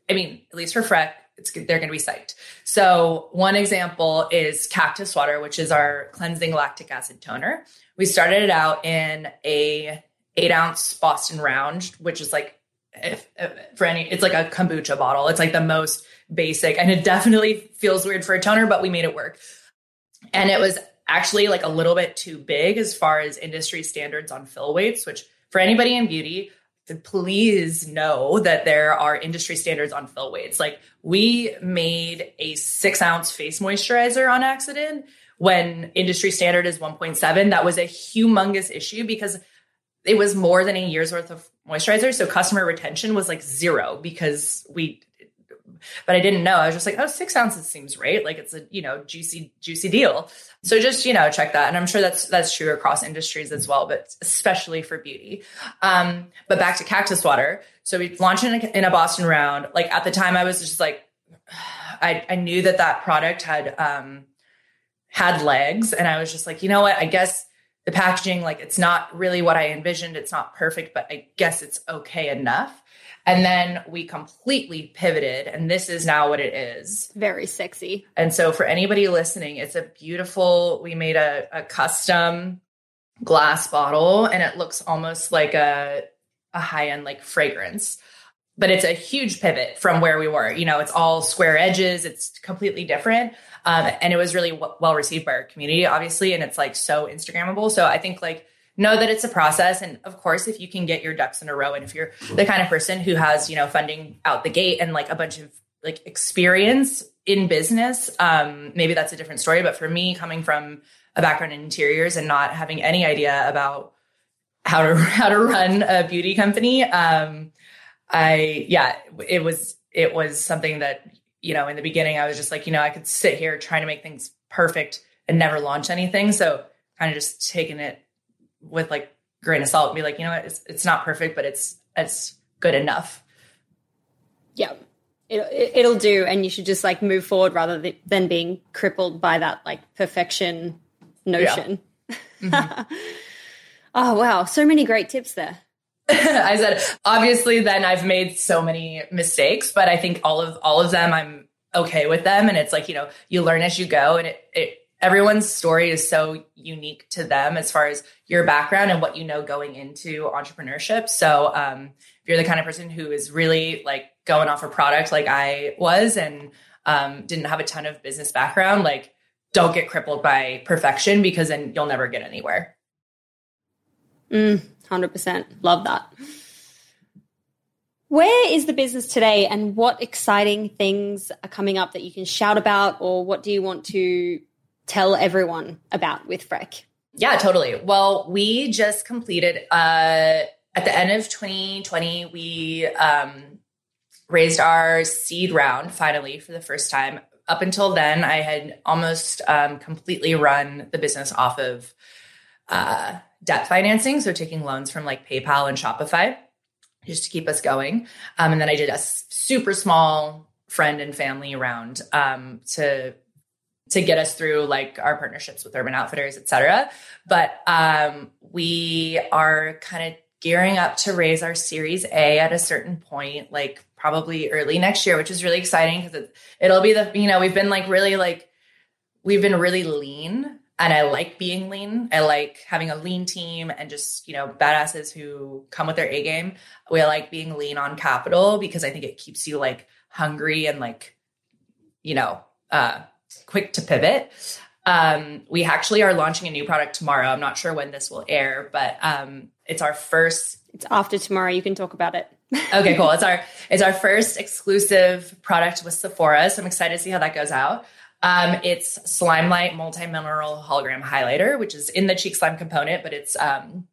i mean at least for freck they're going to be psyched so one example is cactus water which is our cleansing lactic acid toner we started it out in a eight ounce boston round which is like if, if for any it's like a kombucha bottle. It's like the most basic and it definitely feels weird for a toner but we made it work. And it was actually like a little bit too big as far as industry standards on fill weights which for anybody in beauty please know that there are industry standards on fill weights. Like we made a six ounce face moisturizer on accident when industry standard is 1.7 that was a humongous issue because it was more than a year's worth of moisturizer. So customer retention was like zero because we, but I didn't know. I was just like, oh, six ounces seems right. Like it's a, you know, juicy, juicy deal. So just, you know, check that. And I'm sure that's, that's true across industries as well, but especially for beauty. Um, but back to cactus water. So we launched in a, in a Boston round. Like at the time I was just like, *sighs* I, I knew that that product had, um, had legs and I was just like, you know what? I guess the packaging, like it's not really what I envisioned. It's not perfect, but I guess it's okay enough. And then we completely pivoted, and this is now what it is. Very sexy. And so, for anybody listening, it's a beautiful, we made a, a custom glass bottle, and it looks almost like a, a high end like fragrance. But it's a huge pivot from where we were. You know, it's all square edges, it's completely different. Um, and it was really w- well received by our community, obviously. And it's like so Instagrammable. So I think like know that it's a process. And of course, if you can get your ducks in a row and if you're the kind of person who has, you know, funding out the gate and like a bunch of like experience in business, um, maybe that's a different story. But for me, coming from a background in interiors and not having any idea about how to *laughs* how to run a beauty company, um, I yeah, it was it was something that you know in the beginning I was just like you know I could sit here trying to make things perfect and never launch anything. So kind of just taking it with like grain of salt and be like you know what it's it's not perfect but it's it's good enough. Yeah. It, it, it'll do. And you should just like move forward rather than being crippled by that like perfection notion. Mm-hmm. *laughs* oh, wow. So many great tips there. *laughs* I said, obviously, then I've made so many mistakes, but I think all of all of them, I'm okay with them. And it's like you know, you learn as you go, and it, it everyone's story is so unique to them as far as your background and what you know going into entrepreneurship. So, um, if you're the kind of person who is really like going off a product like I was, and um, didn't have a ton of business background, like don't get crippled by perfection because then you'll never get anywhere. Mm, 100%. Love that. Where is the business today and what exciting things are coming up that you can shout about or what do you want to tell everyone about with Freck? Yeah, totally. Well, we just completed uh at the end of 2020, we um raised our seed round finally for the first time. Up until then, I had almost um, completely run the business off of uh, debt financing, so taking loans from like PayPal and Shopify just to keep us going. Um, and then I did a super small friend and family round um, to to get us through like our partnerships with Urban Outfitters, et cetera. But um, we are kind of gearing up to raise our Series A at a certain point, like probably early next year, which is really exciting because it, it'll be the, you know, we've been like really like, we've been really lean and I like being lean. I like having a lean team and just, you know, badasses who come with their A game. We like being lean on capital because I think it keeps you like hungry and like, you know, uh, quick to pivot. Um, we actually are launching a new product tomorrow. I'm not sure when this will air, but um, it's our first. It's after tomorrow. You can talk about it. *laughs* okay, cool. It's our it's our first exclusive product with Sephora. So I'm excited to see how that goes out. Um, it's Slime Light Multi Mineral Hologram Highlighter, which is in the cheek slime component, but it's um,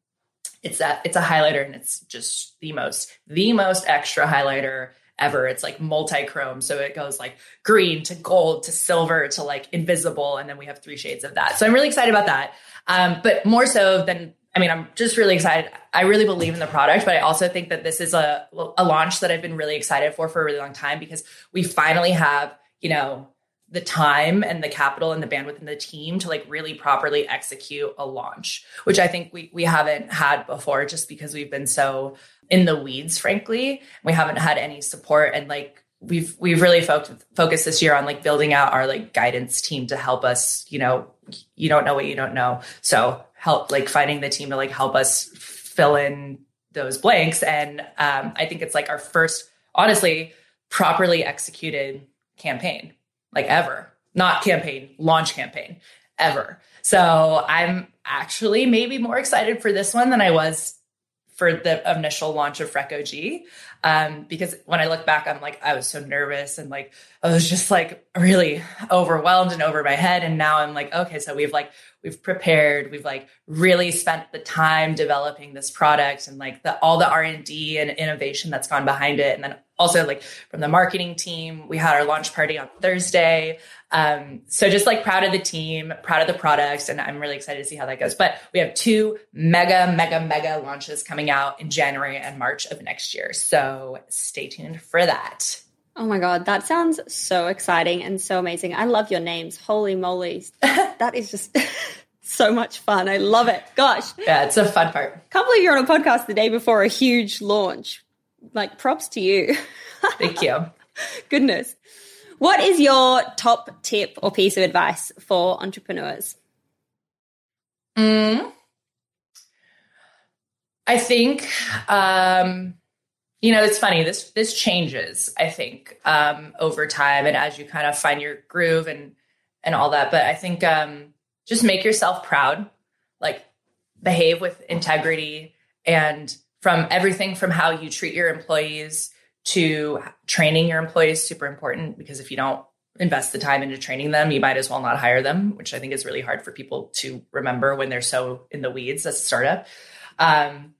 it's a it's a highlighter and it's just the most the most extra highlighter ever. It's like multi-chrome. So it goes like green to gold to silver to like invisible. And then we have three shades of that. So I'm really excited about that. Um, but more so than, I mean, I'm just really excited. I really believe in the product, but I also think that this is a, a launch that I've been really excited for for a really long time because we finally have, you know, the time and the capital and the bandwidth and the team to like really properly execute a launch, which I think we we haven't had before just because we've been so in the weeds, frankly. We haven't had any support and like we've we've really focused focused this year on like building out our like guidance team to help us, you know, you don't know what you don't know. So help like finding the team to like help us fill in those blanks. And um, I think it's like our first, honestly, properly executed campaign like ever. Not campaign, launch campaign ever. So I'm actually maybe more excited for this one than I was for the initial launch of Freck OG. Um, because when I look back, I'm like, I was so nervous and like, I was just like really overwhelmed and over my head. And now I'm like, okay, so we've like, we've prepared, we've like really spent the time developing this product and like the, all the R and D and innovation that's gone behind it. And then also like from the marketing team, we had our launch party on Thursday. Um, so just like proud of the team, proud of the products, and I'm really excited to see how that goes. But we have two mega, mega, mega launches coming out in January and March of next year. So stay tuned for that. Oh my God, that sounds so exciting and so amazing. I love your names. Holy moly. *laughs* that is just *laughs* so much fun. I love it. Gosh. Yeah, it's a fun part. Can't believe you're on a podcast the day before a huge launch. Like props to you. *laughs* Thank you. Goodness. What is your top tip or piece of advice for entrepreneurs? Mm, I think, um, you know, it's funny. This this changes. I think um, over time, and as you kind of find your groove and and all that. But I think um, just make yourself proud. Like behave with integrity and from everything from how you treat your employees to training your employees super important because if you don't invest the time into training them, you might as well not hire them, which I think is really hard for people to remember when they're so in the weeds as a startup. Um,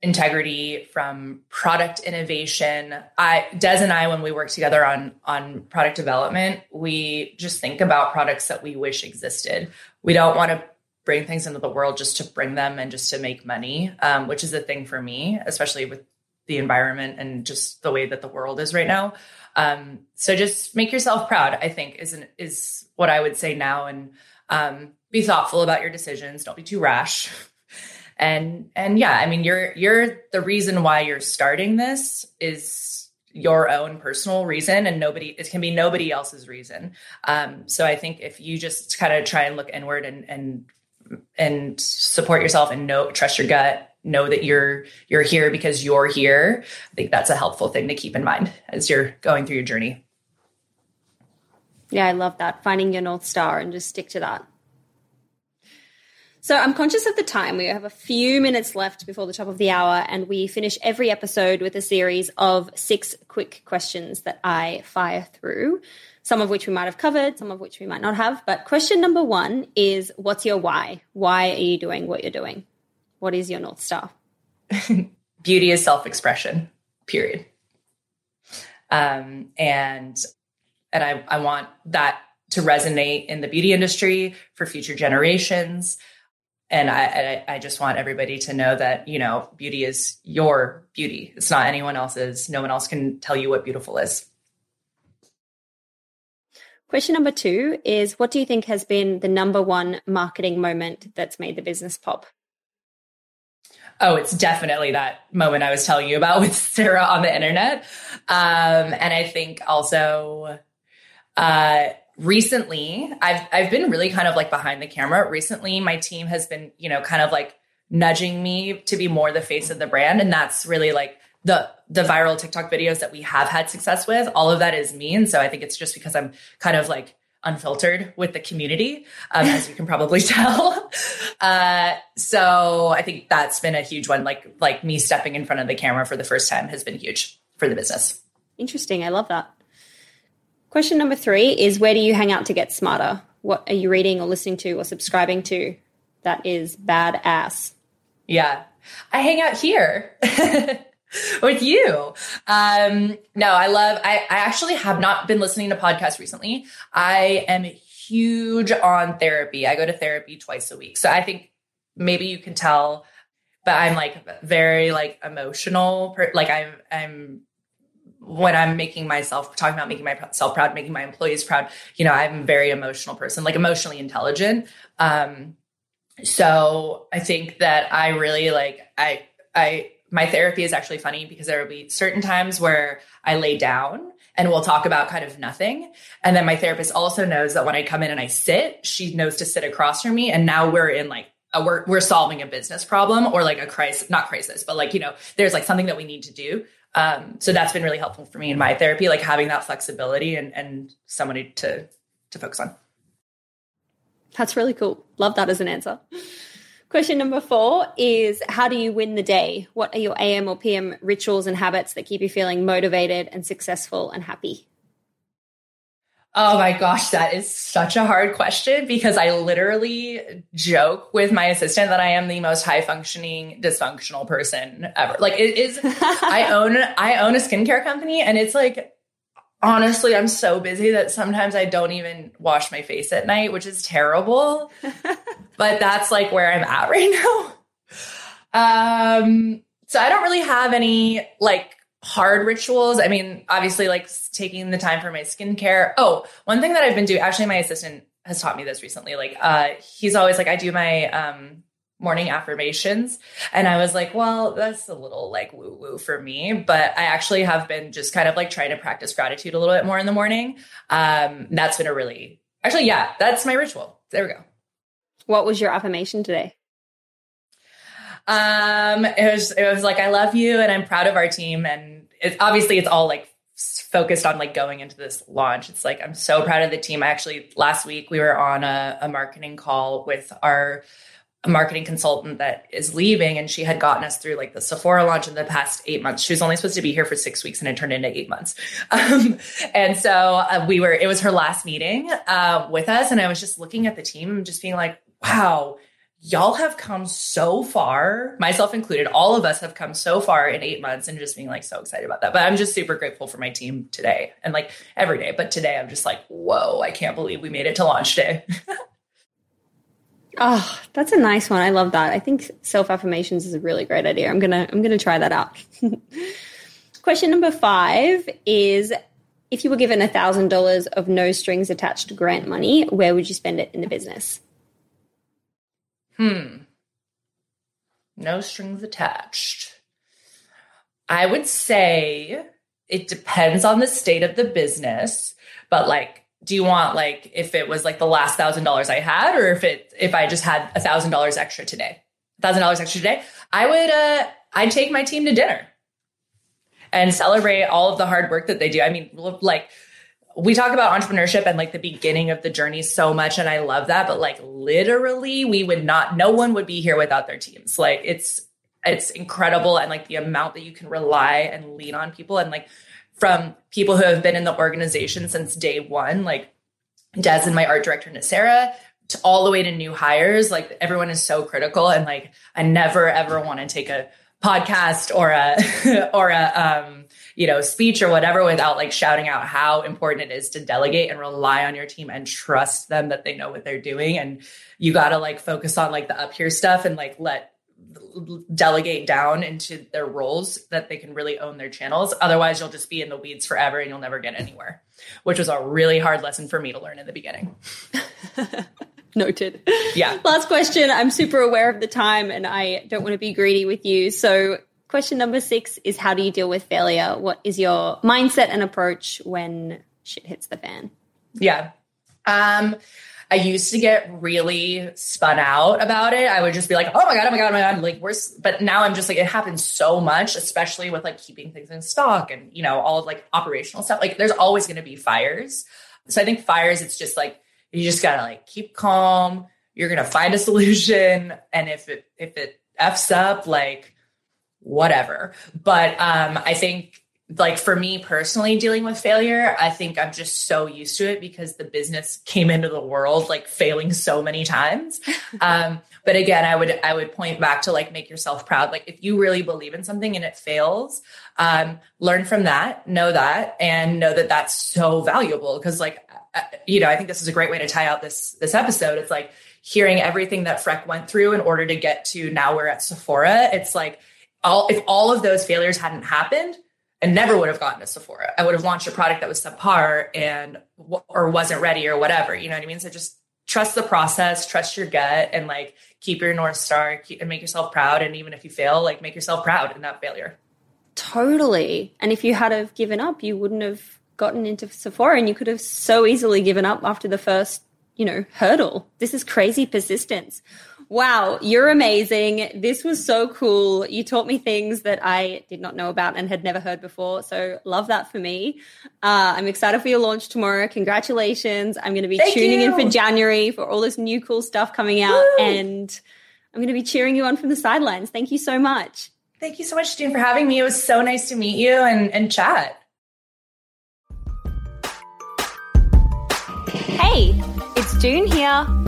integrity from product innovation. I Des and I, when we work together on on product development, we just think about products that we wish existed. We don't want to bring things into the world just to bring them and just to make money, um, which is a thing for me, especially with the environment and just the way that the world is right now. Um, so just make yourself proud, I think is an, is what I would say now. And, um, be thoughtful about your decisions. Don't be too rash. *laughs* and, and yeah, I mean, you're, you're the reason why you're starting this is your own personal reason and nobody, it can be nobody else's reason. Um, so I think if you just kind of try and look inward and, and and support yourself and know trust your gut know that you're you're here because you're here i think that's a helpful thing to keep in mind as you're going through your journey. Yeah i love that. Finding your north star and just stick to that so i'm conscious of the time we have a few minutes left before the top of the hour and we finish every episode with a series of six quick questions that i fire through some of which we might have covered, some of which we might not have. But question number one is what's your why? Why are you doing what you're doing? What is your North Star? *laughs* Beauty is self expression, period. Um, and and I, I want that to resonate in the beauty industry for future generations. And I, I, I just want everybody to know that, you know, beauty is your beauty. It's not anyone else's. No one else can tell you what beautiful is. Question number two is What do you think has been the number one marketing moment that's made the business pop? Oh, it's definitely that moment I was telling you about *laughs* with Sarah on the internet. Um, and I think also uh, recently I've I've been really kind of like behind the camera. Recently, my team has been, you know, kind of like nudging me to be more the face of the brand. And that's really like the the viral TikTok videos that we have had success with. All of that is me. And so I think it's just because I'm kind of like unfiltered with the community, um, as you can probably *laughs* tell. Uh, so I think that's been a huge one. Like like me stepping in front of the camera for the first time has been huge for the business. Interesting. I love that. Question number three is where do you hang out to get smarter? What are you reading or listening to or subscribing to that is badass? Yeah. I hang out here. *laughs* with you. Um, no, I love, I, I actually have not been listening to podcasts recently. I am huge on therapy. I go to therapy twice a week. So I think maybe you can tell, but I'm like very like emotional. Per, like I'm, I'm, when I'm making myself talking about making myself proud, making my employees proud, you know, I'm a very emotional person, like emotionally intelligent. Um, so I think that I really like, I, I, my therapy is actually funny because there will be certain times where I lay down and we'll talk about kind of nothing. And then my therapist also knows that when I come in and I sit, she knows to sit across from me. And now we're in like, a, we're, we're solving a business problem or like a crisis, not crisis, but like, you know, there's like something that we need to do. Um, so that's been really helpful for me in my therapy, like having that flexibility and, and somebody to, to focus on. That's really cool. Love that as an answer. Question number four is How do you win the day? What are your AM or PM rituals and habits that keep you feeling motivated and successful and happy? Oh my gosh, that is such a hard question because I literally joke with my assistant that I am the most high functioning dysfunctional person ever. Like it is *laughs* I own I own a skincare company and it's like honestly, I'm so busy that sometimes I don't even wash my face at night, which is terrible. *laughs* but that's like where I'm at right *laughs* now. Um, so I don't really have any like hard rituals. I mean, obviously, like taking the time for my skincare. Oh, one thing that I've been doing, actually, my assistant has taught me this recently. Like, uh, he's always like, I do my um morning affirmations. And I was like, well, that's a little like woo woo for me. But I actually have been just kind of like trying to practice gratitude a little bit more in the morning. Um, that's been a really, actually, yeah, that's my ritual. There we go. What was your affirmation today? Um, it was, it was like, I love you and I'm proud of our team. And it's obviously it's all like focused on like going into this launch. It's like, I'm so proud of the team. I actually, last week we were on a, a marketing call with our marketing consultant that is leaving and she had gotten us through like the Sephora launch in the past eight months. She was only supposed to be here for six weeks and it turned into eight months. *laughs* Um, and so uh, we were, it was her last meeting uh, with us. And I was just looking at the team just being like, wow, y'all have come so far, myself included. All of us have come so far in eight months and just being like so excited about that. But I'm just super grateful for my team today and like every day. But today I'm just like, whoa, I can't believe we made it to launch day. Oh, *laughs* that's a nice one. I love that. I think self affirmations is a really great idea. I'm gonna I'm gonna try that out. *laughs* Question number five is if you were given a thousand dollars of no strings attached grant money, where would you spend it in the business? Hmm. No strings attached. I would say it depends on the state of the business, but like do you want like if it was like the last thousand dollars I had, or if it if I just had a thousand dollars extra today, thousand dollars extra today, I would uh I'd take my team to dinner and celebrate all of the hard work that they do. I mean, like we talk about entrepreneurship and like the beginning of the journey so much, and I love that. But like literally, we would not, no one would be here without their teams. Like it's it's incredible, and like the amount that you can rely and lean on people, and like from people who have been in the organization since day one, like Des and my art director, Sarah, to all the way to new hires. Like everyone is so critical. And like, I never ever want to take a podcast or a, *laughs* or a, um, you know, speech or whatever without like shouting out how important it is to delegate and rely on your team and trust them that they know what they're doing. And you got to like focus on like the up here stuff and like let delegate down into their roles that they can really own their channels. Otherwise, you'll just be in the weeds forever and you'll never get anywhere, which was a really hard lesson for me to learn in the beginning. *laughs* Noted. Yeah. Last question. I'm super aware of the time and I don't want to be greedy with you. So, question number six is how do you deal with failure? What is your mindset and approach when shit hits the fan? Yeah. Um, I used to get really spun out about it. I would just be like, oh my God, oh my God, oh my God. Like, where's, but now I'm just like, it happens so much, especially with like keeping things in stock and, you know, all of like operational stuff. Like, there's always going to be fires. So I think fires, it's just like, you just gotta like keep calm. You're gonna find a *laughs* solution. And if it, if it F's up, like, whatever. But um, I think like for me personally dealing with failure i think i'm just so used to it because the business came into the world like failing so many times. *laughs* Um, but again i would i would point back to like make yourself proud. Like if you really believe in something and it fails um, learn from that know that and know that that's so valuable. Because like uh, you know i think this is a great way to tie out this this episode. It's like hearing everything that freck went through in order to get to now we're at sephora it's like all if all of those failures hadn't happened I never would have gotten to Sephora. I would have launched a product that was subpar and or wasn't ready or whatever. You know what I mean? So just trust the process, trust your gut, and like keep your north star keep, and make yourself proud. And even if you fail, like make yourself proud in that failure. Totally. And if you had have given up, you wouldn't have gotten into Sephora, and you could have so easily given up after the first, you know, hurdle. This is crazy persistence. Wow, you're amazing. This was so cool. You taught me things that I did not know about and had never heard before. So, love that for me. Uh, I'm excited for your launch tomorrow. Congratulations. I'm going to be Thank tuning you. in for January for all this new cool stuff coming out. Woo. And I'm going to be cheering you on from the sidelines. Thank you so much. Thank you so much, Doone, for having me. It was so nice to meet you and, and chat. Hey, it's Doone here.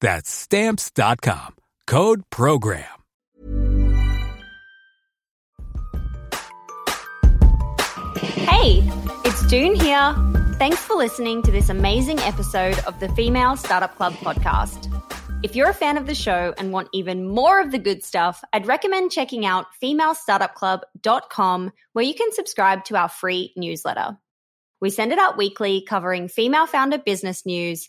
That's stamps.com. Code program. Hey, it's Doone here. Thanks for listening to this amazing episode of the Female Startup Club podcast. If you're a fan of the show and want even more of the good stuff, I'd recommend checking out femalestartupclub.com where you can subscribe to our free newsletter. We send it out weekly covering female founder business news